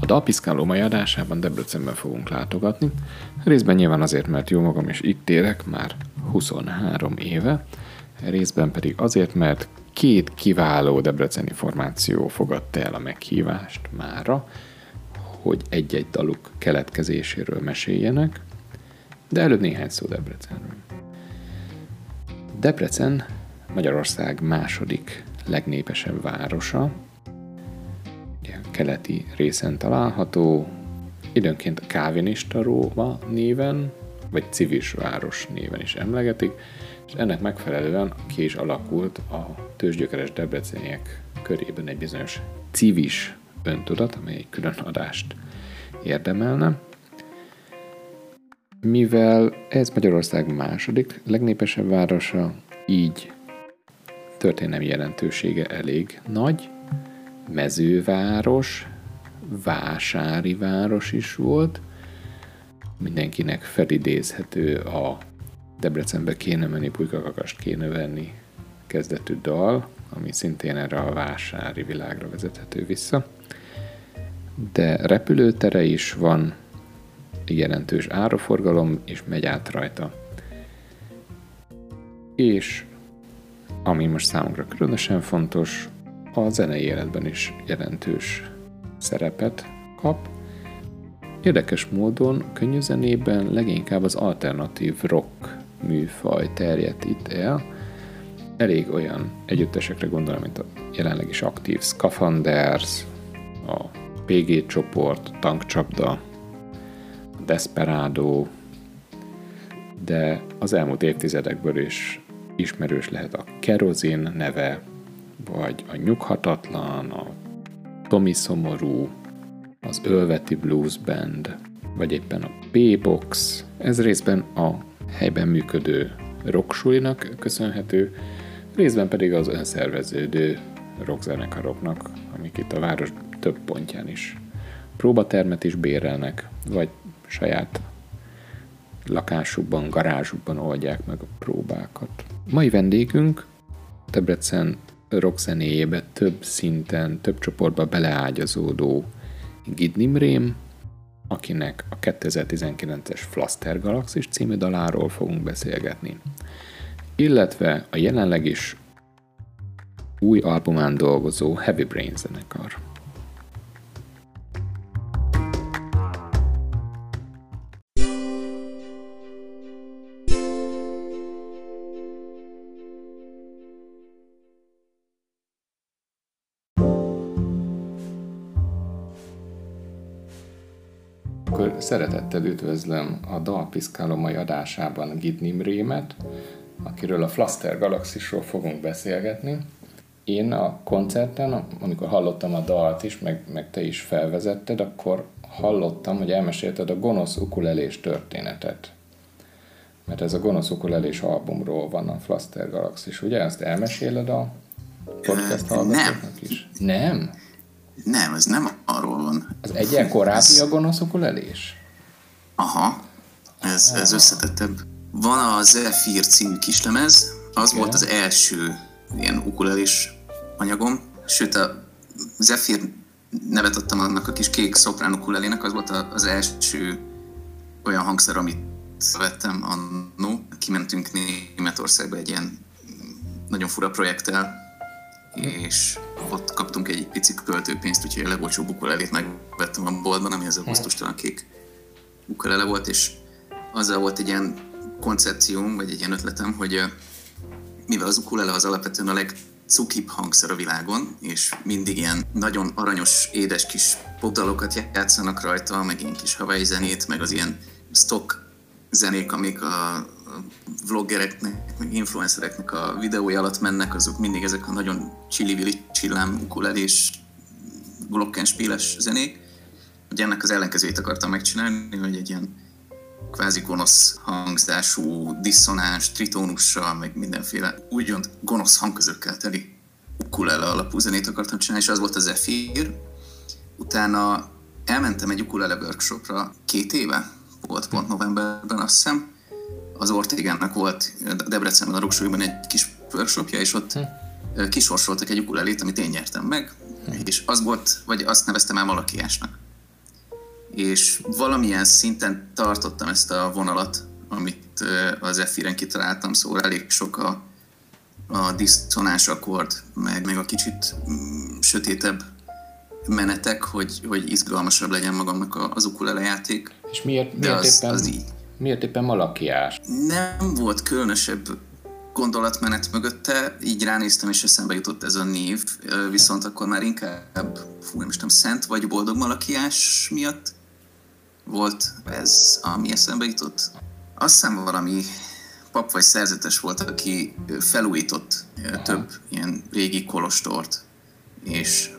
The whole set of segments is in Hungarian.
A Dalpiszkáló mai adásában Debrecenben fogunk látogatni, részben nyilván azért, mert jó magam is itt érek már 23 éve, részben pedig azért, mert két kiváló debreceni formáció fogadta el a meghívást mára, hogy egy-egy daluk keletkezéséről meséljenek, de előbb néhány szó Debrecenről. Debrecen Magyarország második legnépesebb városa, keleti részen található, időnként Kávinista Róma néven, vagy Civis város néven is emlegetik, és ennek megfelelően ki is alakult a tőzsgyökeres debreceniek körében egy bizonyos civis öntudat, amely egy külön adást érdemelne. Mivel ez Magyarország második legnépesebb városa, így történelmi jelentősége elég nagy, mezőváros, vásári város is volt, mindenkinek felidézhető a Debrecenbe kéne menni, pulykakakast kéne venni kezdetű dal, ami szintén erre a vásári világra vezethető vissza. De repülőtere is van, jelentős áraforgalom, és megy át rajta. És ami most számunkra különösen fontos, a zenei életben is jelentős szerepet kap. Érdekes módon könnyű zenében leginkább az alternatív rock műfaj terjedt itt el. Elég olyan együttesekre gondolom, mint a jelenleg is aktív Scafanders, a PG csoport, Tankcsapda, Desperado, de az elmúlt évtizedekből is ismerős lehet a Kerozin neve, vagy a Nyughatatlan, a Tomi Szomorú, az Ölveti Blues Band, vagy éppen a P-Box. Ez részben a helyben működő rocksulinak köszönhető, részben pedig az önszerveződő rockzenekaroknak, amik itt a város több pontján is próbatermet is bérelnek, vagy saját lakásukban, garázsukban oldják meg a próbákat. Mai vendégünk Debrecen rockzenéjébe több szinten, több csoportba beleágyazódó Gidnimrém, akinek a 2019-es Flaster Galaxis című daláról fogunk beszélgetni. Illetve a jelenleg is új albumán dolgozó Heavy Brain zenekar. Szeretettel üdvözlöm a Dalpiszkáló mai adásában Gidnim Rémet, akiről a Flaster Galaxisról fogunk beszélgetni. Én a koncerten, amikor hallottam a dalt is, meg, meg te is felvezetted, akkor hallottam, hogy elmesélted a gonosz ukulelés történetet. Mert ez a gonosz ukulelés albumról van a Flaster Galaxis, ugye? Ezt elmeséled a podcast hallgatóknak is? Nem? Nem, ez nem arról van. Az egyen korábbi a gonosz ukulelés? Aha, ez, ez összetettebb. Van a Zephyr című kislemez, az okay. volt az első ilyen ukulelés anyagom, sőt a Zephyr nevet adtam annak a kis kék szoprán ukulelének, az volt az első olyan hangszer, amit vettem annó. Kimentünk Németországba egy ilyen nagyon fura projekttel, és ott kaptunk egy pici költőpénzt, úgyhogy a legolcsóbb ukulelét megvettem a boltban, ami az a gusztustalan kék ukulele volt, és azzal volt egy ilyen koncepcióm, vagy egy ilyen ötletem, hogy mivel az ukulele az alapvetően a legcukibb hangszer a világon, és mindig ilyen nagyon aranyos, édes kis popdalokat játszanak rajta, meg ilyen kis havai zenét, meg az ilyen stock zenék, amik a vloggereknek, meg influencereknek a videói alatt mennek, azok mindig ezek a nagyon csili csillám, ukulelés, glockenspieles zenék. Hogy ennek az ellenkezőjét akartam megcsinálni, hogy egy ilyen kvázi gonosz hangzású, diszonáns, tritónussal, meg mindenféle úgymond gonosz hangközökkel teli ukulele alapú zenét akartam csinálni, és az volt az Zephyr. Utána elmentem egy ukulele workshopra két éve, volt pont novemberben azt hiszem, az Ortégának volt Debrecenben a Roksúlyban egy kis workshopja, és ott hm. kisorsoltak egy ukulelét, amit én nyertem meg, hm. és az volt, vagy azt neveztem el malakiásnak. És valamilyen szinten tartottam ezt a vonalat, amit az F-en kitaláltam, szóval elég sok a, a diszonás akkord, meg, meg a kicsit mm, sötétebb menetek, hogy, hogy izgalmasabb legyen magamnak az ukulele játék. És miért, miért, az, éppen, az így. miért éppen malakiás? Nem volt különösebb gondolatmenet mögötte, így ránéztem, és eszembe jutott ez a név, viszont akkor már inkább, fú, nem is tudom, szent vagy boldog malakiás miatt volt ez, ami eszembe jutott. Azt hiszem valami pap vagy szerzetes volt, aki felújított több ilyen régi kolostort, és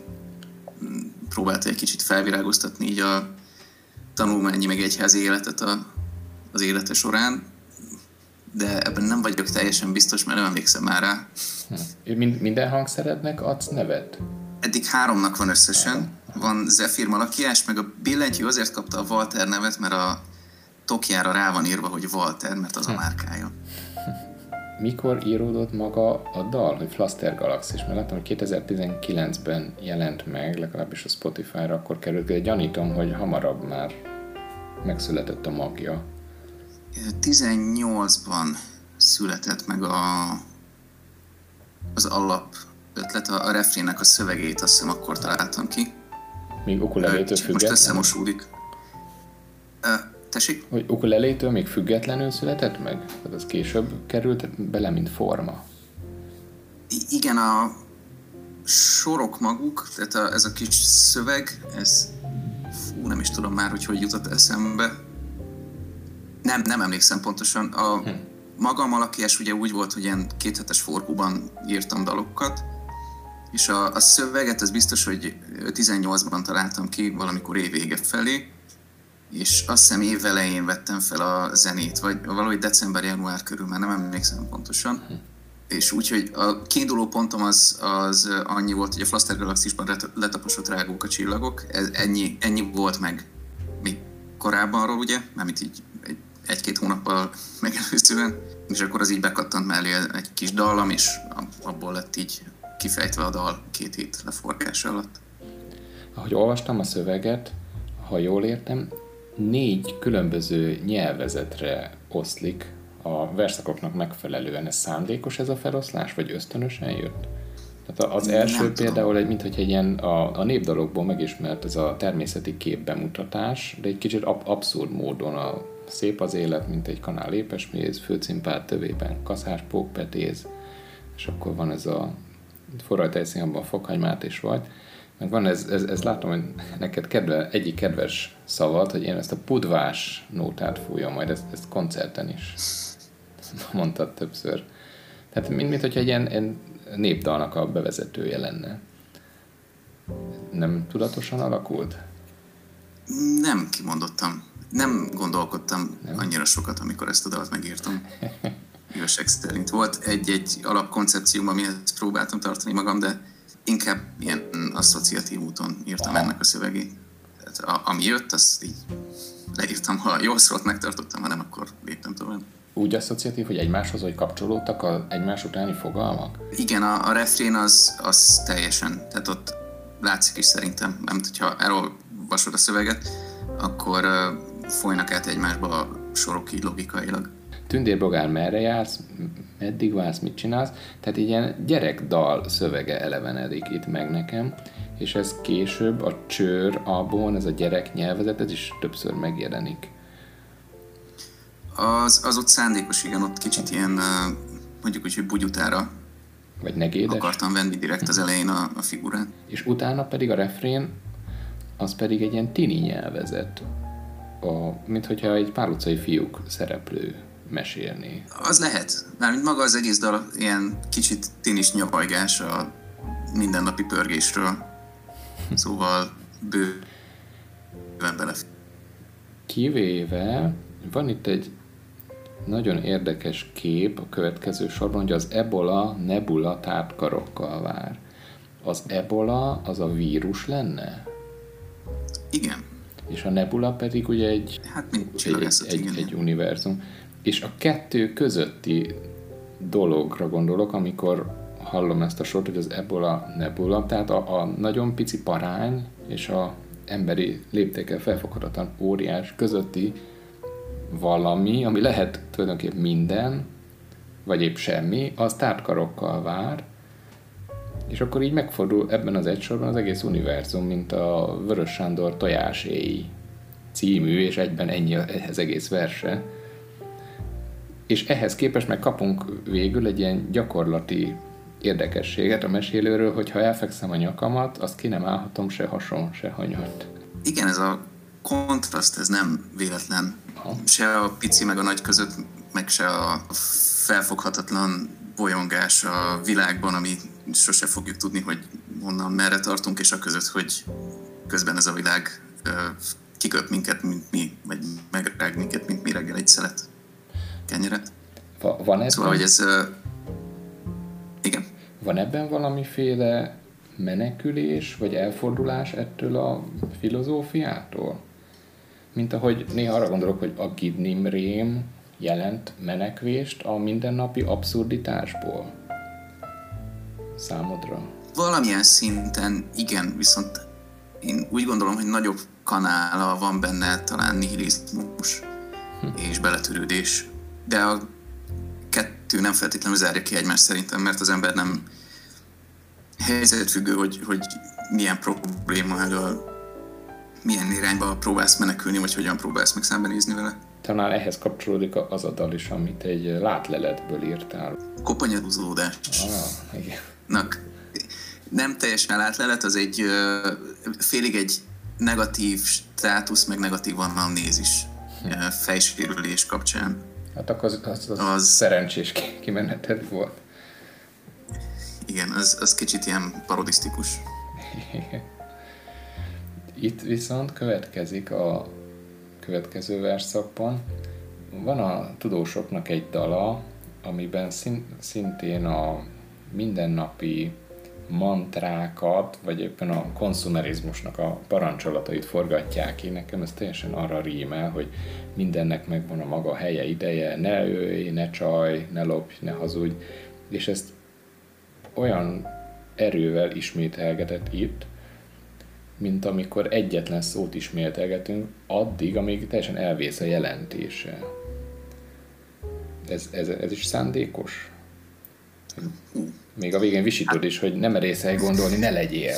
mm, próbálta egy kicsit felvirágoztatni így a tanulmányi meg egyházi életet a, az élete során, de ebben nem vagyok teljesen biztos, mert nem emlékszem már rá. Hm. Minden hangszerednek adsz nevet? Eddig háromnak van összesen. Van Zephyr Malakiás, meg a billentyű azért kapta a Walter nevet, mert a tokjára rá van írva, hogy Walter, mert az a hm. márkája. Mikor íródott maga a dal, hogy Fluster Galaxis? Mert láttam, hogy 2019-ben jelent meg, legalábbis a Spotify-ra akkor került, de gyanítom, hogy hamarabb már megszületett a magja. 18-ban született meg a, az alap ötlet, a, a refrének a szövegét azt hiszem akkor találtam ki. Még ukulelétől függetlenül? Most összemosódik. Tessék? Hogy ukulelétől még függetlenül született meg? Tehát az később került bele, mint forma? I- igen, a sorok maguk, tehát a, ez a kis szöveg, ez fú, nem is tudom már, hogy hogy jutott eszembe. Nem, nem emlékszem pontosan. A hm. magam alakiás ugye úgy volt, hogy ilyen kéthetes forgóban írtam dalokat, és a, a szöveget, ez biztos, hogy 18-ban találtam ki, valamikor évvége felé, és azt hiszem évelején vettem fel a zenét, vagy valahogy december-január körül, már nem emlékszem pontosan. Hm. És úgyhogy a kiinduló pontom az, az annyi volt, hogy a Flaster Galaxisban letaposott rágók a csillagok, ez ennyi, ennyi volt meg még korábbanról, ugye, mármint így egy, egy-két hónappal megelőzően, és akkor az így bekattant mellé egy kis dallam, és abból lett így kifejtve a dal két hét leforgása alatt. Ahogy olvastam a szöveget, ha jól értem, négy különböző nyelvezetre oszlik a verszakoknak megfelelően. Ez szándékos ez a feloszlás, vagy ösztönösen jött? Tehát az első Nem például tudom. egy, mint hogy egy ilyen a, a népdalokból megismert ez a természeti kép bemutatás, de egy kicsit ab, abszurd módon a szép az élet, mint egy kanál lépesméz, főcimpát tövében kaszás pókpetéz, és akkor van ez a forraj tejszínabban fokhagymát is volt. Meg van ez, ez, ez látom, hogy neked kedve, egyik kedves szavad, hogy én ezt a pudvás nótát fújom, majd ezt, ezt koncerten is mondtad többször. Tehát mint, mint hogyha egy ilyen, ilyen népdalnak a bevezetője lenne. Nem tudatosan alakult? Nem kimondottam. Nem gondolkodtam nem. annyira sokat, amikor ezt a dalt megírtam. Igazság szerint volt egy-egy alapkoncepcióm, amihez próbáltam tartani magam, de inkább ilyen asszociatív úton írtam ennek a szövegét. Tehát a, ami jött, azt így leírtam, ha jól szólt, megtartottam, ha nem, akkor léptem tovább. Úgy asszociatív, hogy egymáshoz, hogy kapcsolódtak a egymás utáni fogalmak? Igen, a, a refrén az, az teljesen, tehát ott látszik is szerintem, nem hogyha elolvasod a szöveget, akkor uh, folynak át egymásba a sorok így logikailag. Tündérbogár merre jársz, meddig válsz, mit csinálsz, tehát ilyen gyerekdal szövege elevenedik itt meg nekem, és ez később a csőr abban, ez a gyerek nyelvezet, ez is többször megjelenik. Az, az ott szándékos, igen, ott kicsit ilyen, mondjuk úgy, hogy bugyutára vagy negédes. Akartam venni direkt az elején a, a figurát. És utána pedig a refrén, az pedig egy ilyen tini nyelvezet. A, mint hogyha egy pár utcai fiúk szereplő mesélni. Az lehet. Mármint maga az egész dal ilyen kicsit tinis nyavajgás a mindennapi pörgésről. Szóval bőven bele. Kivéve van itt egy nagyon érdekes kép a következő sorban, hogy az ebola nebula tápkarokkal vár. Az ebola az a vírus lenne? Igen. És a nebula pedig ugye egy, hát, egy, egy, egy, egy univerzum. És a kettő közötti dologra gondolok, amikor hallom ezt a sort, hogy az ebola nebula, tehát a, a nagyon pici parány és a, emberi léptékkel felfoghatatlan óriás közötti valami, ami lehet tulajdonképpen minden, vagy épp semmi, az tártkarokkal vár, és akkor így megfordul ebben az egy sorban az egész univerzum, mint a Vörös Sándor tojáséi című, és egyben ennyi az egész verse. És ehhez képest meg kapunk végül egy ilyen gyakorlati érdekességet a mesélőről, hogy ha elfekszem a nyakamat, azt ki nem állhatom se hason, se hanyat. Igen, ez a kontraszt, ez nem véletlen. Ha. Se a pici meg a nagy között, meg se a felfoghatatlan bolyongás a világban, ami sose fogjuk tudni, hogy honnan merre tartunk, és a között, hogy közben ez a világ kiköt minket, mint mi, vagy megrág minket, mint mi reggel egy szelet kenyeret. Va- van ez? Szóval, hogy ez... igen. Van ebben valamiféle menekülés, vagy elfordulás ettől a filozófiától? Mint ahogy néha arra gondolok, hogy a Gidnim rém jelent menekvést a mindennapi abszurditásból? Számodra? Valamilyen szinten igen, viszont én úgy gondolom, hogy nagyobb kanála van benne talán nihilizmus hm. és beletörődés. De a kettő nem feltétlenül zárja ki egymást szerintem, mert az ember nem helyzetfüggő, hogy, hogy milyen probléma elől, milyen irányba próbálsz menekülni, vagy hogyan próbálsz meg szembenézni vele. Talán ehhez kapcsolódik az a dal is, amit egy látleletből írtál. Kopanyarúzódás. Ah, igen. Nak, nem teljesen látlelet, az egy félig egy negatív státusz, meg negatív anamnézis hm. fejsérülés kapcsán. Hát akkor az, az, az, az szerencsés kimeneted volt. Igen, az, az kicsit ilyen parodisztikus. Itt viszont következik a következő verszakban. Van a tudósoknak egy dala, amiben szintén a mindennapi mantrákat, vagy éppen a konsumerizmusnak a parancsolatait forgatják ki. Nekem ez teljesen arra rímel, hogy mindennek megvan a maga helye, ideje, ne ölj, ne csaj, ne lopj, ne hazudj. És ezt olyan erővel ismételgetett itt, mint amikor egyetlen szót ismételgetünk, addig, amíg teljesen elvész a jelentése. Ez, ez, ez is szándékos? Még a végén visítod is, hogy nem merészel gondolni, ne legyél.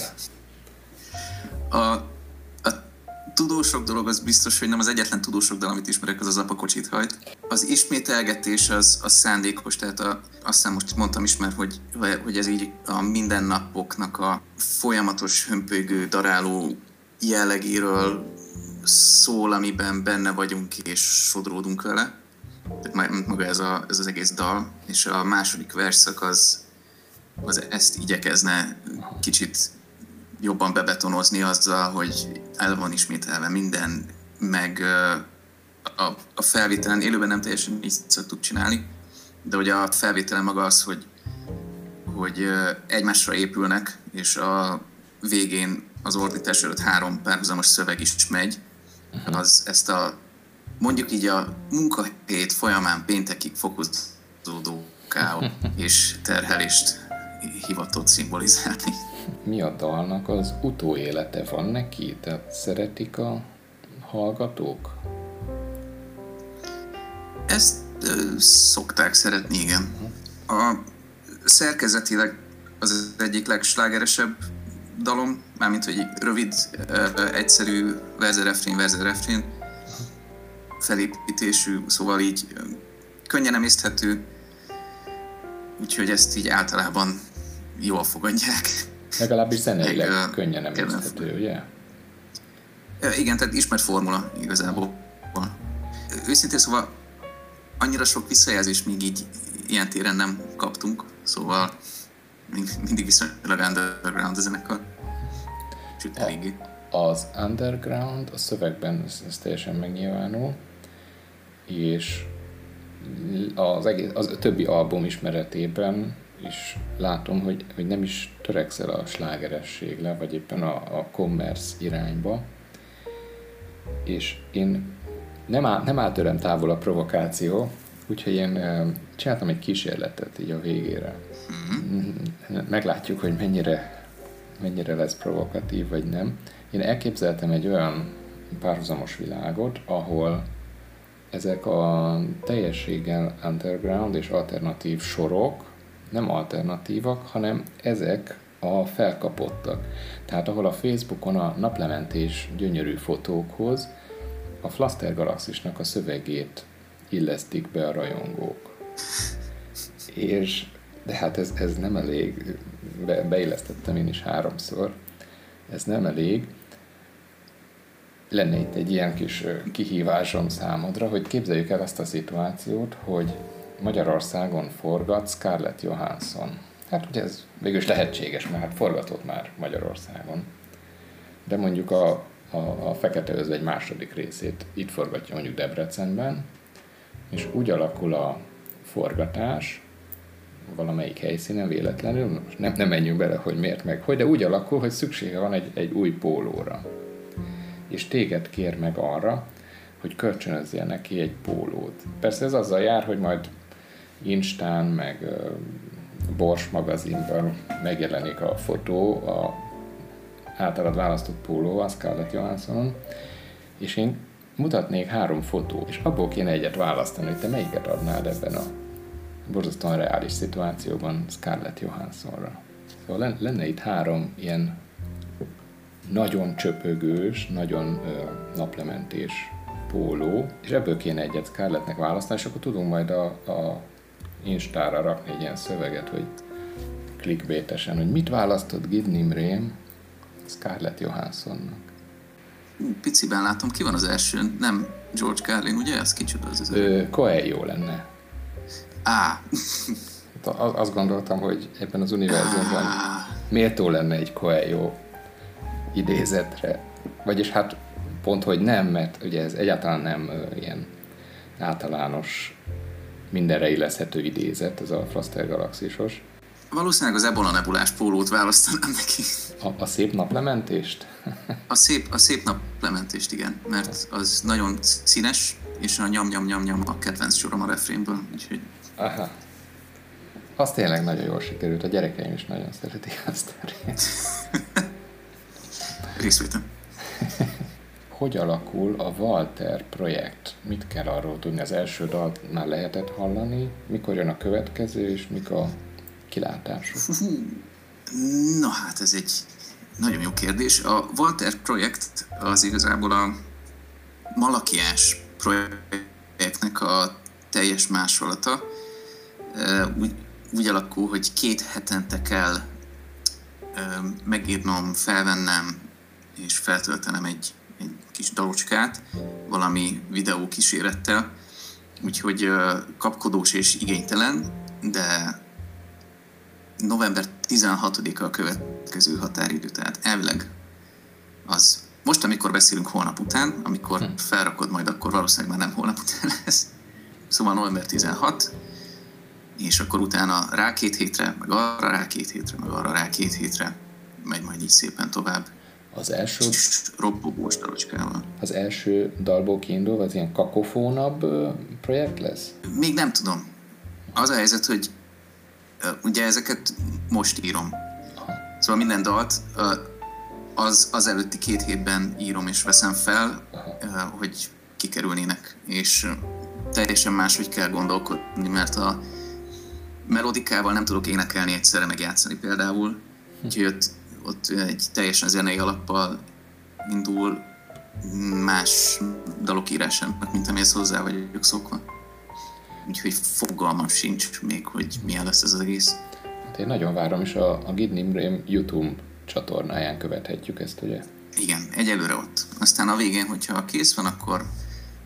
A, a tudósok dolog az biztos, hogy nem az egyetlen tudósok dolog, amit ismerek, az az apakocsit hajt. Az ismételgetés az, az szándékos, tehát a, azt hiszem most mondtam is már, hogy, hogy ez így a mindennapoknak a folyamatos hömpögő, daráló jellegéről szól, amiben benne vagyunk és sodródunk vele. Maga ez, a, ez az egész dal, és a második verszak az, az ezt igyekezne kicsit jobban bebetonozni azzal, hogy el van ismételve minden, meg a, a felvételen, élőben nem teljesen így szoktuk csinálni, de hogy a felvételen maga az, hogy, hogy egymásra épülnek, és a végén az ordítás előtt három párhuzamos szöveg is megy, az ezt a mondjuk így a munkahét folyamán péntekig fokozódó káó és terhelést hivatott szimbolizálni. Mi a dalnak az utóélete van neki? Tehát szeretik a hallgatók? Ezt ö, szokták szeretni, igen. A szerkezetileg az egyik legslágeresebb dalom, mármint hogy rövid, ö, egyszerű verze-refrén, verze-refrén felépítésű, szóval így könnyen emészthető, úgyhogy ezt így általában jól fogadják. Legalábbis zeneileg Meg, könnyen emészthető, ugye? Igen, tehát ismert formula igazából. Őszintén szóval annyira sok visszajelzést még így ilyen téren nem kaptunk, szóval mindig viszonylag underground a zenekar. Sőt, eléggé. Az underground a szövegben ez, ez teljesen megnyilvánul, és az, egész, az többi album ismeretében is látom, hogy, hogy nem is törekszel a slágerességre, vagy éppen a, a commerce irányba. És én nem, áll, nem áll tőlem távol a provokáció, úgyhogy én csináltam egy kísérletet így a végére. Mm-hmm. Meglátjuk, hogy mennyire mennyire lesz provokatív, vagy nem. Én elképzeltem egy olyan párhuzamos világot, ahol ezek a teljességgel underground és alternatív sorok nem alternatívak, hanem ezek a felkapottak. Tehát ahol a Facebookon a naplementés gyönyörű fotókhoz a Fluster Galaxisnak a szövegét illesztik be a rajongók. És de hát ez, ez nem elég, be, beillesztettem én is háromszor, ez nem elég. Lenne itt egy ilyen kis kihívásom számodra, hogy képzeljük el azt a szituációt, hogy Magyarországon forgat Scarlett Johansson. Hát ugye ez végül is lehetséges, mert hát forgatott már Magyarországon. De mondjuk a, a, a Fekete Özvegy második részét itt forgatja mondjuk Debrecenben, és úgy alakul a forgatás, valamelyik helyszínen véletlenül, most nem, nem menjünk bele, hogy miért meg hogy, de úgy alakul, hogy szüksége van egy, egy új pólóra. És téged kér meg arra, hogy kölcsönözzél neki egy pólót. Persze ez azzal jár, hogy majd Instán, meg uh, Bors magazinban megjelenik a fotó, a általad választott póló, a Scarlett Johanssonon, és én mutatnék három fotót, és abból kéne egyet választani, hogy te melyiket adnád ebben a borzasztóan reális szituációban Scarlett Johanssonra. Szóval lenne itt három ilyen nagyon csöpögős, nagyon naplementés póló, és ebből kéne egyet Scarlettnek választani, és akkor tudunk majd a, a Instára rakni egy ilyen szöveget, hogy klikbétesen, hogy mit választott Gid Nimrém Scarlett Johanssonnak. Piciben látom, ki van az első? Nem George Carlin, ugye? Ez kicsoda az az Coelho lenne. Á. Azt gondoltam, hogy ebben az univerzumban méltó lenne egy Coelho idézetre. Vagyis hát pont, hogy nem, mert ugye ez egyáltalán nem ilyen általános mindenre illeszhető idézet, ez a Flaster galaxisos. Valószínűleg az Ebola nebulás pólót választanám neki. A, a szép naplementést? a, szép, a szép naplementést, igen, mert az nagyon színes, és a nyam-nyam-nyam-nyam a kedvenc sorom a refrénből, úgyhogy Aha. Az tényleg nagyon jól sikerült, a gyerekeim is nagyon szeretik azt a részt. Részvétem. Hogy alakul a Walter projekt? Mit kell arról tudni? Az első dalt már lehetett hallani? Mikor jön a következő, és mik a kilátások? Na hát ez egy nagyon jó kérdés. A Walter projekt az igazából a Malakiás projektnek a teljes másolata úgy, úgy alakul, hogy két hetente kell megírnom, felvennem és feltöltenem egy, egy kis dalocskát valami videó kísérettel, úgyhogy kapkodós és igénytelen, de november 16-a a következő határidő, tehát elvileg az most, amikor beszélünk holnap után, amikor hm. felrakod majd, akkor valószínűleg már nem holnap után lesz. Szóval november 16, és akkor utána rá két hétre, meg arra rá két hétre, meg arra rá két hétre, megy majd így szépen tovább. Az első... Robbogós dalocskával. Az első dalból kiindulva az ilyen kakofónabb projekt lesz? Még nem tudom. Az a helyzet, hogy ugye ezeket most írom. Aha. Szóval minden dalt az, az előtti két hétben írom és veszem fel, Aha. hogy kikerülnének. És teljesen máshogy kell gondolkodni, mert a, melodikával nem tudok énekelni egyszerre, meg játszani például. Úgyhogy ott, ott egy teljesen zenei alappal indul más dalok írásának, mint amihez hozzá vagyok szokva. Úgyhogy fogalmam sincs még, hogy milyen lesz ez az egész. Hát én nagyon várom, és a, a Gid Nimrém YouTube csatornáján követhetjük ezt, ugye? Igen, egyelőre ott. Aztán a végén, hogyha kész van, akkor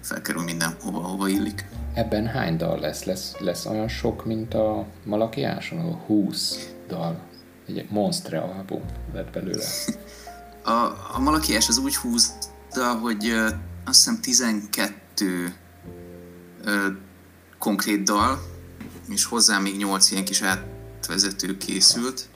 felkerül minden hova, hova illik. Ebben hány dal lesz? Lesz, lesz olyan sok, mint a Malakiáson, ahol 20 dal. Egy monstre album lett belőle. A, a Malakiás az úgy húzta, hogy ö, azt hiszem 12 ö, konkrét dal, és hozzá még 8 ilyen kis átvezető készült,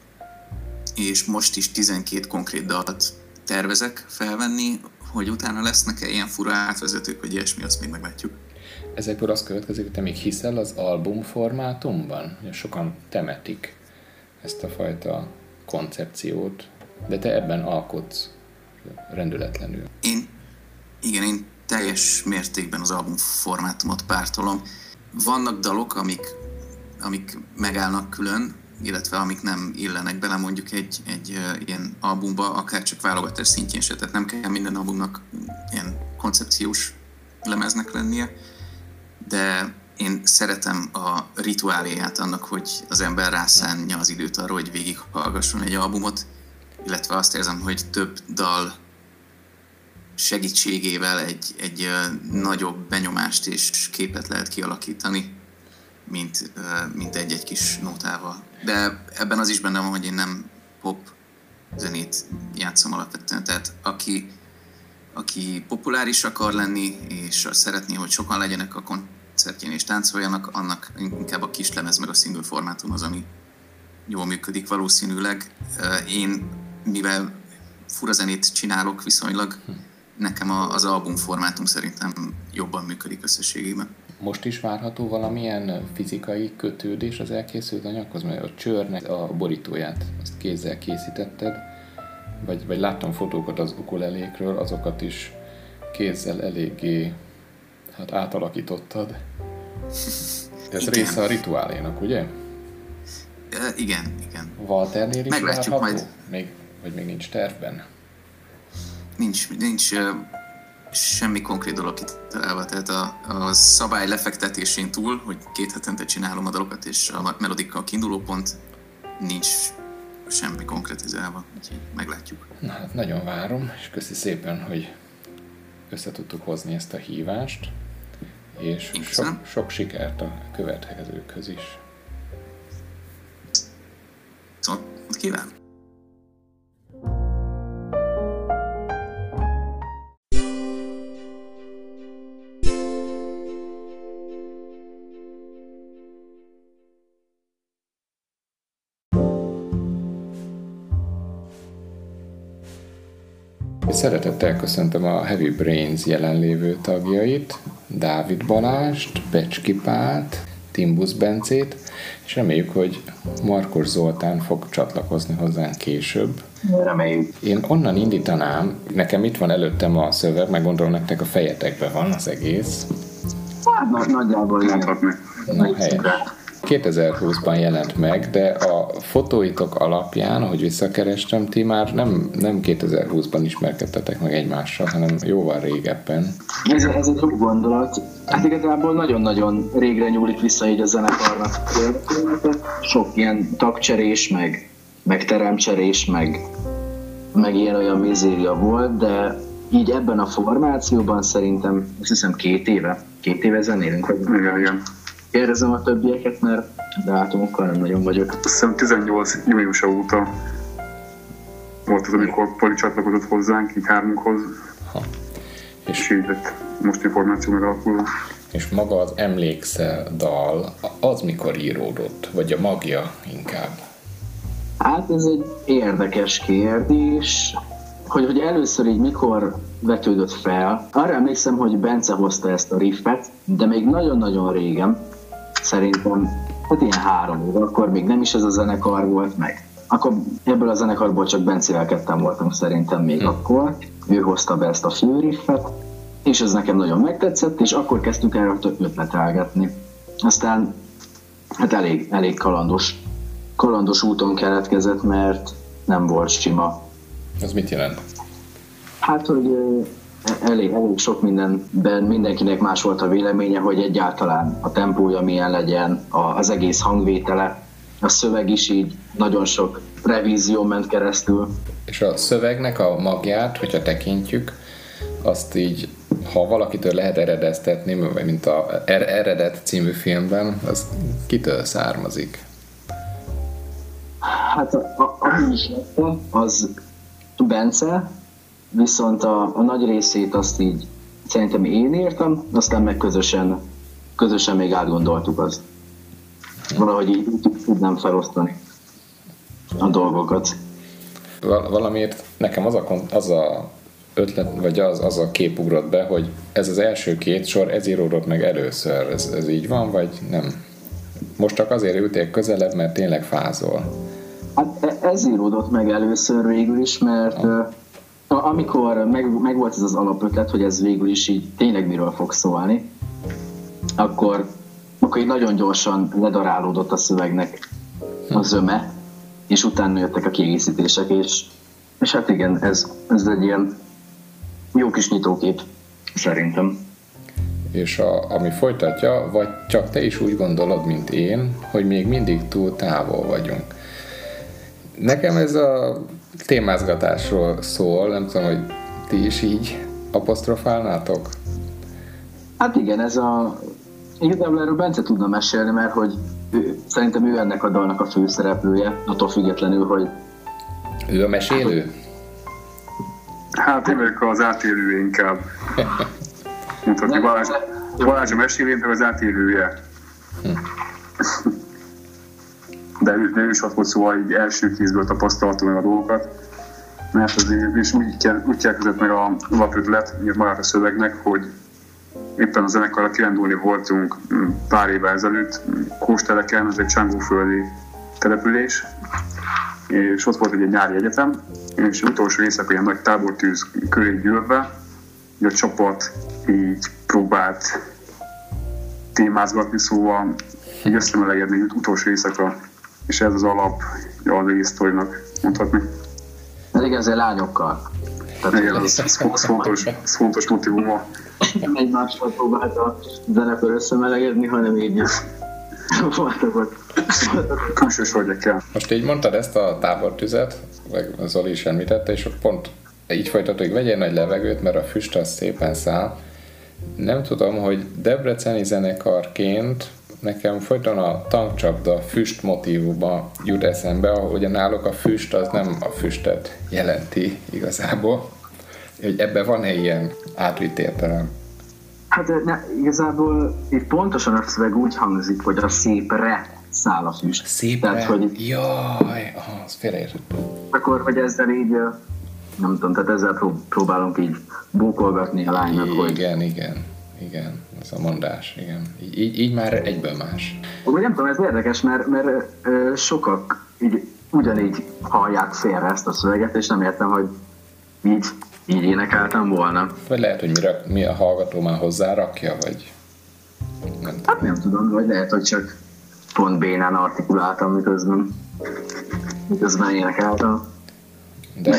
és most is 12 konkrét dalt tervezek felvenni, hogy utána lesznek-e ilyen fura átvezetők, vagy ilyesmi, azt még meglátjuk. Ezekből az következik, hogy te még hiszel az album formátumban? Sokan temetik ezt a fajta koncepciót, De te ebben alkotsz rendületlenül. Én, igen, én teljes mértékben az album formátumot pártolom. Vannak dalok, amik, amik megállnak külön, illetve amik nem illenek bele mondjuk egy, egy ilyen albumba, akár csak válogatás szintjén se, tehát nem kell minden albumnak ilyen koncepciós lemeznek lennie, de én szeretem a rituáléját annak, hogy az ember rászánja az időt arra, hogy végighallgasson egy albumot, illetve azt érzem, hogy több dal segítségével egy, egy nagyobb benyomást és képet lehet kialakítani, mint, mint egy-egy kis nótával. De ebben az is benne van, hogy én nem pop zenét játszom alapvetően, tehát aki, aki populáris akar lenni, és szeretné, hogy sokan legyenek a koncertjén és táncoljanak, annak inkább a kis lemez meg a single formátum az, ami jól működik valószínűleg. Én, mivel fura zenét csinálok viszonylag, nekem az album formátum szerintem jobban működik összességében. Most is várható valamilyen fizikai kötődés az elkészült anyaghoz, mert a csőrnek a borítóját azt kézzel készítetted, vagy, vagy láttam fotókat az ukulelékről, azokat is kézzel eléggé hát átalakítottad. Ez igen. része a rituálénak, ugye? E, igen, igen. Walternél is Meglátjuk majd. Még, vagy még nincs tervben? Nincs, nincs semmi konkrét dolog kitalálva, tehát a, a szabály lefektetésén túl, hogy két hetente csinálom a dalokat, és a melodikkal kiinduló pont nincs semmi konkrétizálva, úgyhogy meglátjuk. Na hát nagyon várom, és köszi szépen, hogy össze tudtuk hozni ezt a hívást, és sok, sok sikert a következőkhöz is. Szóval kíván! Szeretettel köszöntöm a Heavy Brains jelenlévő tagjait, Dávid Balást, Becski Pált, Timbusz Bencét, és reméljük, hogy Markos Zoltán fog csatlakozni hozzánk később. Reméljük. Én onnan indítanám, nekem itt van előttem a szöveg, meg gondolom nektek a fejetekben van az egész. Hát nagyjából mondhatni. Na, helyes. 2020-ban jelent meg, de a fotóitok alapján, ahogy visszakerestem, ti már nem, nem 2020-ban ismerkedtetek meg egymással, hanem jóval régebben. Ez, ez egy jó gondolat. Hát igazából nagyon-nagyon régre nyúlik vissza így a zenekarnak. Sok ilyen tagcserés, meg, meg teremcserés, meg, meg ilyen olyan mizéria volt, de így ebben a formációban szerintem, azt hiszem két éve, két éve zenélünk. Vagy igen, igen kérdezem a többieket, mert dátumokkal nem nagyon vagyok. Azt hiszem 18 június óta volt az, amikor Pali csatlakozott hozzánk, így hármunkhoz. Ha. És, és így lett most információ megalakulva. És maga az emlékszel dal, az mikor íródott? Vagy a magja inkább? Hát ez egy érdekes kérdés, hogy, hogy először így mikor vetődött fel. Arra emlékszem, hogy Bence hozta ezt a riffet, de még nagyon-nagyon régen, szerintem hát ilyen három év, akkor még nem is ez a zenekar volt meg. Akkor ebből a zenekarból csak Bencivel ketten voltam szerintem még hmm. akkor. Ő hozta be ezt a főriffet, és ez nekem nagyon megtetszett, és akkor kezdtük erről több ötletelgetni. Aztán hát elég, elég kalandos, kalandos úton keletkezett, mert nem volt sima. Ez mit jelent? Hát, hogy elég, elég sok mindenben mindenkinek más volt a véleménye, hogy egyáltalán a tempója milyen legyen, az egész hangvétele, a szöveg is így nagyon sok revízió ment keresztül. És a szövegnek a magját, hogyha tekintjük, azt így, ha valakitől lehet eredeztetni, mint a er- Eredet című filmben, az kitől származik? Hát a, a, a az Bence, viszont a, a nagy részét azt így szerintem én írtam, aztán meg közösen, közösen még átgondoltuk azt. Valahogy így tudnám felosztani a dolgokat. Valamiért nekem az a, az a ötlet, vagy az, az a kép ugrott be, hogy ez az első két sor, ez íródott meg először. Ez, ez így van, vagy nem? Most csak azért ültél közelebb, mert tényleg fázol. Hát e- ez íródott meg először végül is, mert ah. Amikor meg, meg volt ez az alapötlet, hogy ez végül is így tényleg miről fog szólni, akkor, akkor így nagyon gyorsan ledarálódott a szövegnek a zöme, és utána jöttek a kiegészítések, és, és hát igen, ez, ez egy ilyen jó kis nyitókép, szerintem. És a, ami folytatja, vagy csak te is úgy gondolod, mint én, hogy még mindig túl távol vagyunk. Nekem ez a témázgatásról szól, nem tudom, hogy ti is így apostrofálnátok? Hát igen, ez a... Igazából erről Bence tudna mesélni, mert hogy ő, szerintem ő ennek a dalnak a főszereplője, attól függetlenül, hogy... Ő a mesélő? Hát én vagyok az átélő inkább. Mondhatni Balázs, Balázs a mesélő, az átélője. Hm. De ő, ő is ott volt szóval így első kézből tapasztalta meg a dolgokat. Mert azért és úgy, kell, úgy kezdett meg a alapötlet, magát a szövegnek, hogy éppen a zenekarra kirándulni voltunk mm, pár évvel ezelőtt Kósteleken, ez egy Csángóföldi település, és ott volt egy nyári egyetem, és utolsó éjszaka ilyen nagy tábortűz köré gyűlve, a csapat így próbált témázgatni, szóval így összemelegedni utolsó éjszaka, és ez az alap az egész sztorinak mondhatni. Ez igazán lányokkal. Tehát Igen, ez, ez, fontos, ez fontos motivuma. Nem egymással próbált a zenekar összemelegedni, hanem így voltak ott. Külsős kell. Most így mondtad ezt a tábortüzet, meg Zoli is említette, és pont így folytatódik, vegyél nagy levegőt, mert a füst az szépen száll. Nem tudom, hogy Debreceni zenekarként nekem folyton a tankcsapda füst motivuma jut eszembe, ahol náluk a füst az nem a füstet jelenti igazából. Hogy ebben van-e ilyen átvitt értelem? Hát ne, igazából itt pontosan a szöveg úgy hangzik, hogy a szépre száll a füst. Szépre? Tehát, hogy... Jaj, aha, az félreértettem. Akkor, hogy ezzel így nem tudom, tehát ezzel próbálunk így bókolgatni a lánynak, igen, hogy... Igen, igen, igen, ez a mondás, igen. Így, így, így már egyből más. Úgy nem tudom, ez érdekes, mert, mert ö, sokak így ugyanígy hallják félre ezt a szöveget, és nem értem, hogy így, így énekeltem volna. Vagy lehet, hogy mire, mi a hallgató már hozzárakja, vagy nem tudom. Hát nem tudom, vagy lehet, hogy csak pont bénán artikuláltam, miközben, miközben énekeltem. De,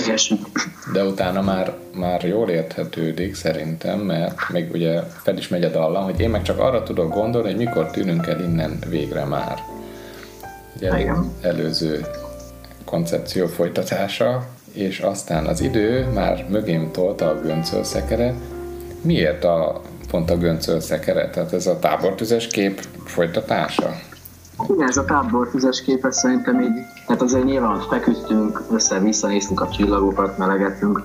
de utána már, már jól érthetődik szerintem, mert még ugye fel is megy a dallam, hogy én meg csak arra tudok gondolni, hogy mikor tűnünk el innen végre már. Ugye Igen. előző koncepció folytatása, és aztán az idő már mögém tolta a göncölszekeret. Miért a, pont a göncölszekeret? Tehát ez a tábortüzes kép folytatása? Igen, ez a tábor tüzes képes szerintem így, hát azért nyilván feküdtünk, össze-vissza néztünk a csillagokat, melegettünk,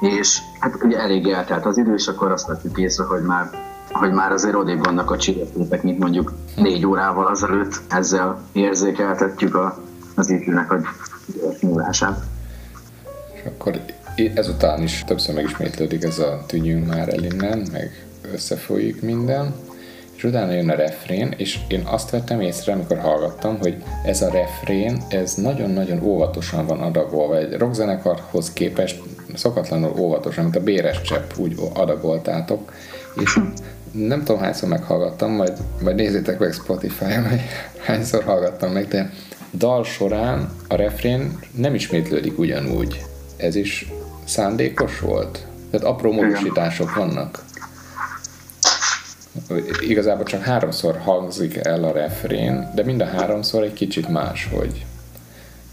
és hát ugye elég eltelt az idő, és akkor azt vettük észre, hogy már, hogy már azért odébb vannak a csillagképek, mint mondjuk négy órával azelőtt, ezzel érzékeltetjük a, az időnek a múlását. És akkor ezután is többször megismétlődik ez a tűnjünk már el innen, meg összefolyik minden és utána jön a refrén, és én azt vettem észre, amikor hallgattam, hogy ez a refrén, ez nagyon-nagyon óvatosan van adagolva, egy rockzenekarhoz képest szokatlanul óvatosan, mint a béres csepp, úgy adagoltátok, és nem tudom hányszor meghallgattam, majd, majd nézzétek meg Spotify-on, hogy hányszor hallgattam meg, de dal során a refrén nem ismétlődik ugyanúgy. Ez is szándékos volt? Tehát apró módosítások vannak? Igazából csak háromszor hangzik el a refrén, de mind a háromszor egy kicsit más, hogy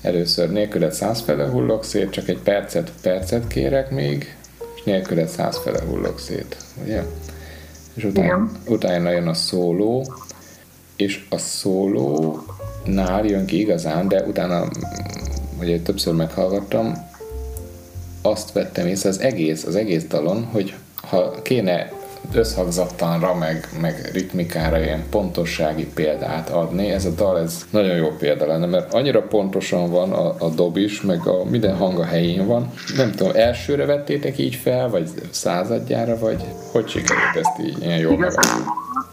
először nélküled százfele hullok szét, csak egy percet, percet kérek még, és nélküled százfele hullok szét, ugye? És utána, utána jön a szóló, és a szólónál jön ki igazán, de utána, hogy többször meghallgattam, azt vettem észre az egész, az egész dalon, hogy ha kéne összhangzattanra, meg, meg ritmikára ilyen pontossági példát adni. Ez a dal, ez nagyon jó példa lenne, mert annyira pontosan van a, a dob is, meg a minden hang a helyén van. Nem tudom, elsőre vettétek így fel, vagy századjára, vagy hogy sikerült ezt így ilyen jól Igazán,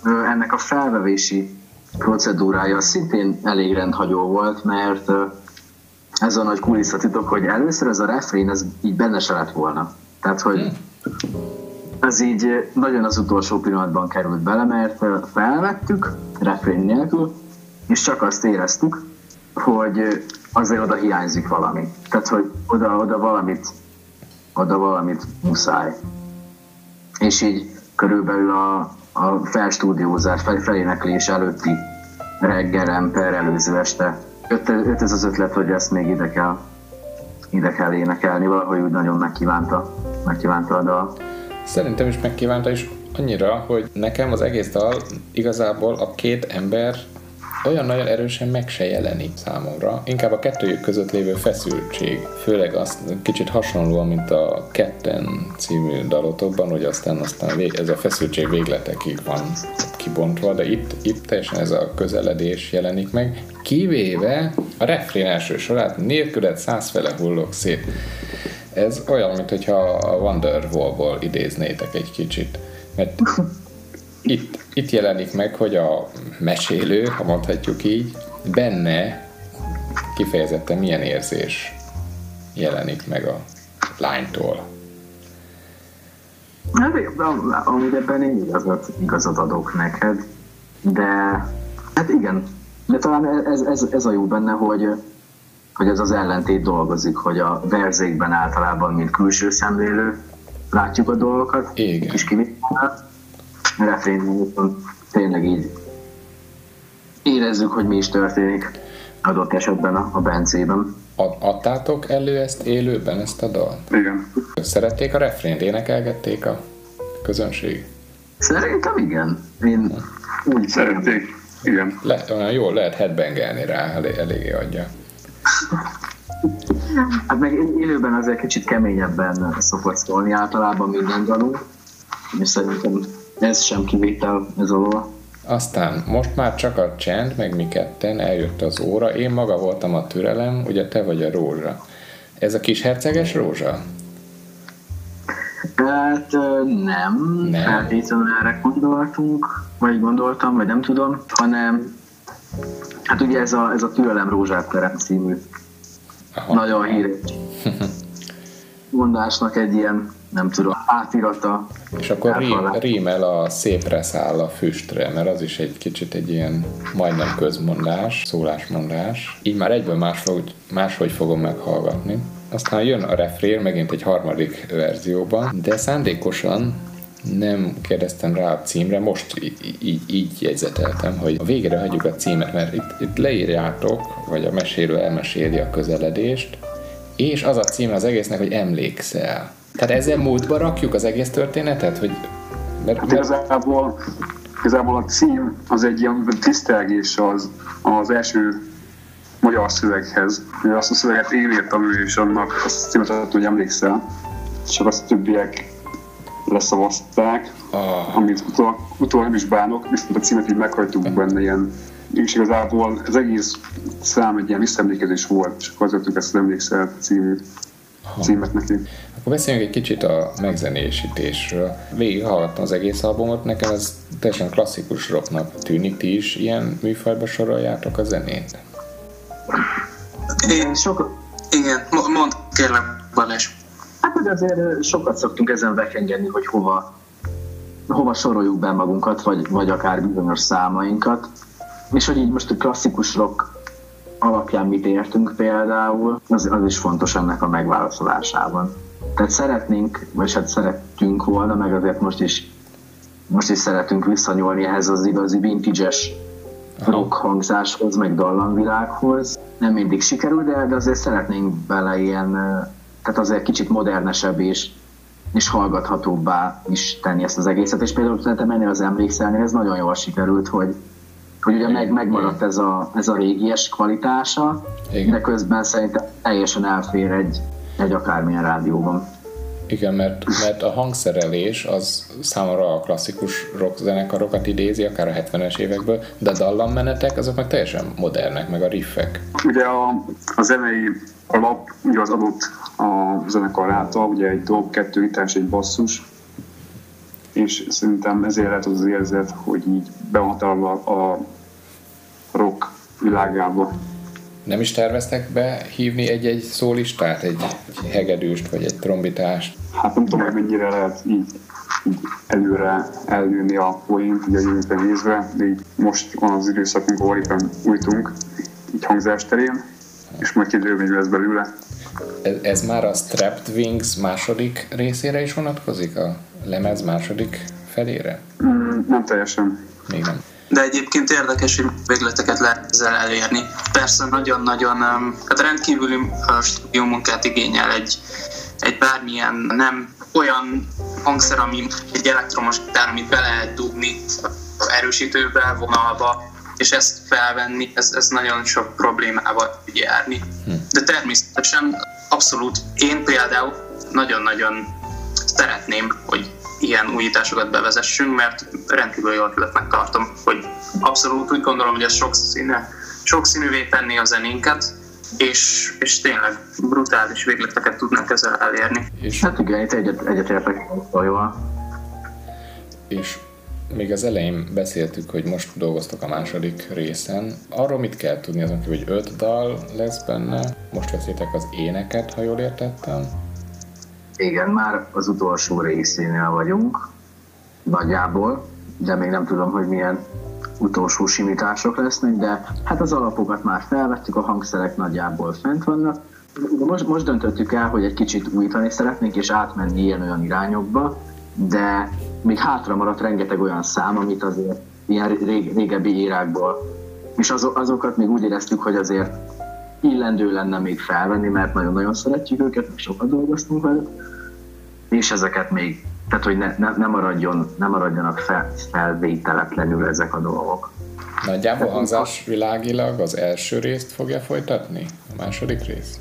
ennek a felvevési procedúrája szintén elég rendhagyó volt, mert ez a nagy kulisszatitok, hogy először ez a refrén, ez így benne se lett volna. Tehát, hogy ez így nagyon az utolsó pillanatban került bele, mert felvettük refrén nélkül, és csak azt éreztük, hogy azért oda hiányzik valami. Tehát, hogy oda, oda valamit oda valamit muszáj. És így körülbelül a, a felstúdiózás, fel, feléneklés előtti reggelen per előző este jött, jött ez az ötlet, hogy ezt még ide kell, ide kell énekelni, valahogy úgy nagyon megkívánta, megkívánta a dal. Szerintem is megkívánta, és annyira, hogy nekem az egész dal igazából a két ember olyan nagyon erősen meg se jelenik számomra. Inkább a kettőjük között lévő feszültség, főleg az kicsit hasonlóan, mint a Ketten című dalotokban, hogy aztán, aztán ez a feszültség végletekig van kibontva, de itt, itt teljesen ez a közeledés jelenik meg, kivéve a refrén első sorát, nélküled százfele hullok szét. Ez olyan, mintha a Wonderwall-ból idéznétek egy kicsit. Mert itt, itt jelenik meg, hogy a mesélő, ha mondhatjuk így, benne kifejezetten milyen érzés jelenik meg a lánytól. Hát, amúgy ebben én igazat, igazat adok neked, de hát igen, de talán ez, ez, ez a jó benne, hogy, hogy ez az ellentét dolgozik, hogy a verzékben általában, mint külső szemlélő, látjuk a dolgokat, Igen. kis kivétel, refrénben viszont tényleg így érezzük, hogy mi is történik adott esetben a, a Bencében. Ad, adtátok elő ezt élőben, ezt a dal? Igen. Szerették a refrént, énekelgették a közönség? Szerintem igen. Én úgy Szerették. Igen. Le, olyan jól lehet headbangelni rá, elég, eléggé adja. Hát meg élőben azért kicsit keményebben szokott szólni általában minden dalunk, és szerintem ez sem kivétel ez alól. Aztán most már csak a csend, meg mi ketten eljött az óra, én maga voltam a türelem, ugye te vagy a rózsa. Ez a kis herceges rózsa? Hát nem, Nem. feltétlenül erre gondoltunk, vagy gondoltam, vagy nem tudom, hanem hát ugye ez a, ez a Türelem Rózsát terem című Aha. nagyon híres mondásnak egy ilyen, nem tudom, átirata. És akkor rím, rímel a szépre száll a füstre, mert az is egy kicsit egy ilyen majdnem közmondás, szólásmondás. Így már egyből máshogy, máshogy fogom meghallgatni. Aztán jön a refrén megint egy harmadik verzióban, de szándékosan nem kérdeztem rá a címre, most így, így, jegyzeteltem, hogy a végére hagyjuk a címet, mert itt, itt leírjátok, vagy a mesélő elmeséli a közeledést, és az a címe az egésznek, hogy emlékszel. Tehát ezzel múltba rakjuk az egész történetet, hogy... Mert, Hát igazából, igazából a cím az egy ilyen tisztelgés az, az első magyar szöveghez. Azt a szöveget én írtam ő, és annak azt címet adott, hogy emlékszel. Csak azt többiek leszavazták, Ah. amit utól, utól nem is bánok, viszont a címet így meghajtuk benne ilyen és igazából az egész szám egy ilyen visszaemlékezés volt, és azért ezt az emlékszel című címet neki. Akkor beszéljünk egy kicsit a megzenésítésről. Végighallgattam az egész albumot, nekem ez teljesen klasszikus rocknak tűnik. Ti is ilyen műfajba soroljátok a zenét? Én, Sok, igen, mo- mondd kérlek Balázs. Hát hogy azért sokat szoktunk ezen vekengedni, hogy hova, hova soroljuk be magunkat, vagy, vagy akár bizonyos számainkat. És hogy így most a klasszikus rock alapján mit értünk például, az, az is fontos ennek a megválaszolásában. Tehát szeretnénk, vagy hát szerettünk volna, meg azért most is, most is szeretünk visszanyúlni ehhez az igazi vintage-es rock hangzáshoz, meg dallamvilághoz. Nem mindig sikerül, de, de azért szeretnénk bele ilyen, tehát azért kicsit modernesebb és, és hallgathatóbbá is tenni ezt az egészet. És például szerintem ennél az emlékszelnél ez nagyon jól sikerült, hogy, hogy ugye meg, megmaradt ez a, ez a régies kvalitása, Igen. de közben szerintem teljesen elfér egy, egy akármilyen rádióban. Igen, mert, mert a hangszerelés az számomra a klasszikus rock zenekarokat idézi, akár a 70-es évekből, de a dallammenetek azok meg teljesen modernek, meg a riffek. Ugye a, a zenei alap ugye az adott a zenekar által, ugye egy dob, kettő gitár és egy basszus, és szerintem ezért lehet az érzet, hogy így be van találva a rock világába. Nem is terveztek be hívni egy-egy szólistát, egy hegedűst, vagy egy trombitást? Hát nem tudom, hogy mennyire lehet így, így előre eljönni a poént, ugye a jövőben nézve, de így most van az időszakunk, ahol éppen újtunk, így hangzás terén, és majd kiderül, hogy lesz belőle. Ez, ez már a Strapped Wings második részére is vonatkozik? A lemez második felére? Mm, nem teljesen. Még nem. De egyébként érdekes, hogy végleteket lehet ezzel elérni. Persze nagyon-nagyon, hát rendkívüli stúdió munkát igényel egy, egy bármilyen nem olyan hangszer, ami egy elektromos gitár, amit be lehet dugni erősítőbe, vonalba, és ezt felvenni, ez, ez nagyon sok problémával tud járni. Hm. De természetesen abszolút én például nagyon-nagyon szeretném, hogy ilyen újításokat bevezessünk, mert rendkívül jó ötletnek tartom, hogy abszolút úgy gondolom, hogy ez sokszínű, sokszínűvé tenni a zenénket, és, és tényleg brutális végleteket tudnak ezzel elérni. És, hát igen, itt egyet, egyetértek jól. És még az elején beszéltük, hogy most dolgoztok a második részen. Arról mit kell tudni azon kívül, hogy öt dal lesz benne? Most veszitek az éneket, ha jól értettem? Igen, már az utolsó részénél vagyunk, nagyjából, de még nem tudom, hogy milyen utolsó simítások lesznek, de hát az alapokat már felvettük, a hangszerek nagyjából fent vannak. Most, most döntöttük el, hogy egy kicsit újítani szeretnénk, és átmenni ilyen-olyan irányokba, de még hátra maradt rengeteg olyan szám, amit azért ilyen rég, régebbi írákból, és az, azokat még úgy éreztük, hogy azért illendő lenne még felvenni, mert nagyon-nagyon szeretjük őket, sokat dolgoztunk velük, és ezeket még, tehát hogy ne, ne, ne, maradjon, ne maradjanak fel, felvételetlenül ezek a dolgok. Nagyjából hangzás világilag az első részt fogja folytatni? A második rész?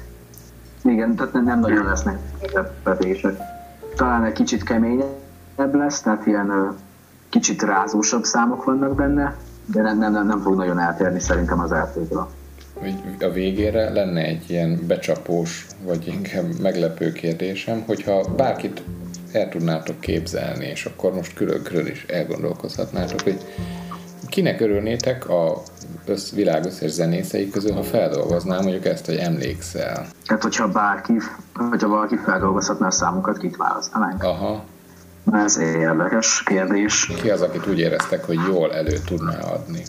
Igen, tehát nem, nem nagyon lesznek betések. Talán egy kicsit keményebb lesz, tehát ilyen kicsit rázósabb számok vannak benne, de nem, nem, nem, nem fog nagyon eltérni szerintem az eltőtől a végére lenne egy ilyen becsapós, vagy inkább meglepő kérdésem, hogyha bárkit el tudnátok képzelni, és akkor most külön-külön is elgondolkozhatnátok, hogy kinek örülnétek a össz, világ összes zenészei közül, ha feldolgoznám mondjuk ezt, hogy emlékszel? Tehát, hogyha bárki, hogyha valaki feldolgozhatná a számokat, kit választanánk? Aha. Ez érdekes kérdés. Ki az, akit úgy éreztek, hogy jól elő tudná adni?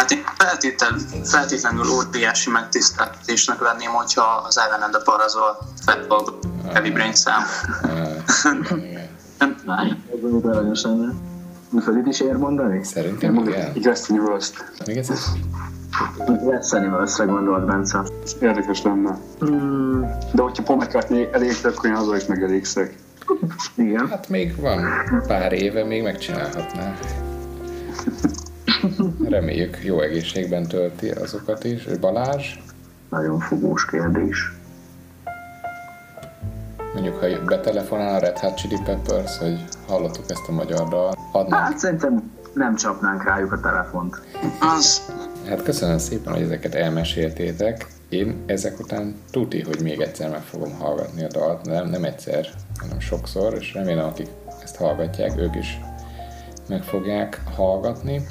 Hát én feltétlen, feltétlenül óriási megtiszteltetésnek venném, hogyha az Island a Parazol felfog Heavy Brain szám. Aranyos lenne. Mit is ér mondani? Szerintem igen. Igaz Universe-t. Még ez ez? Igaz Universe-re gondolt Bence. Érdekes lenne. Hmm. De hogyha Paul McCartney elég, akkor én azzal is megelégszek. Igen. Hát még van pár éve, még megcsinálhatná. Reméljük jó egészségben tölti azokat is. Balázs? Nagyon fogós kérdés. Mondjuk, ha betelefonál a Red Hot Chili Peppers, hogy hallottuk ezt a magyar dal, adnánk... Hát szerintem nem csapnánk rájuk a telefont. Az. Hát köszönöm szépen, hogy ezeket elmeséltétek. Én ezek után tuti, hogy még egyszer meg fogom hallgatni a dalt, nem, nem egyszer, hanem sokszor, és remélem, akik ezt hallgatják, ők is meg fogják hallgatni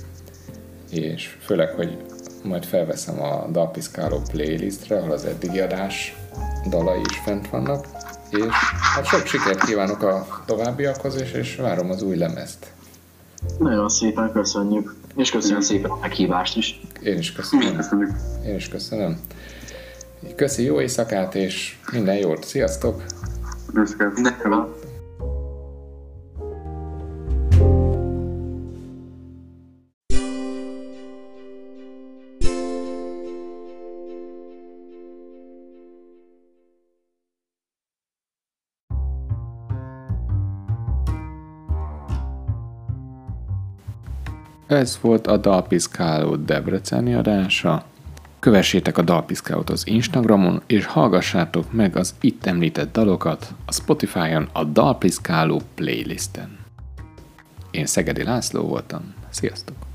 és főleg, hogy majd felveszem a dalpiszkáló playlistre, ahol az eddigi adás dalai is fent vannak, és hát sok sikert kívánok a továbbiakhoz, és, és várom az új lemezt. Nagyon szépen köszönjük, és köszönöm szépen a meghívást is. Én is köszönöm. Én is köszönöm. Köszi, jó éjszakát, és minden jót. Sziasztok! Sziasztok! Ez volt a Dalpiszkáló Debreceni adása. Kövessétek a Dalpiszkálót az Instagramon, és hallgassátok meg az itt említett dalokat a Spotify-on a Dalpiszkáló playlisten. Én Szegedi László voltam. Sziasztok!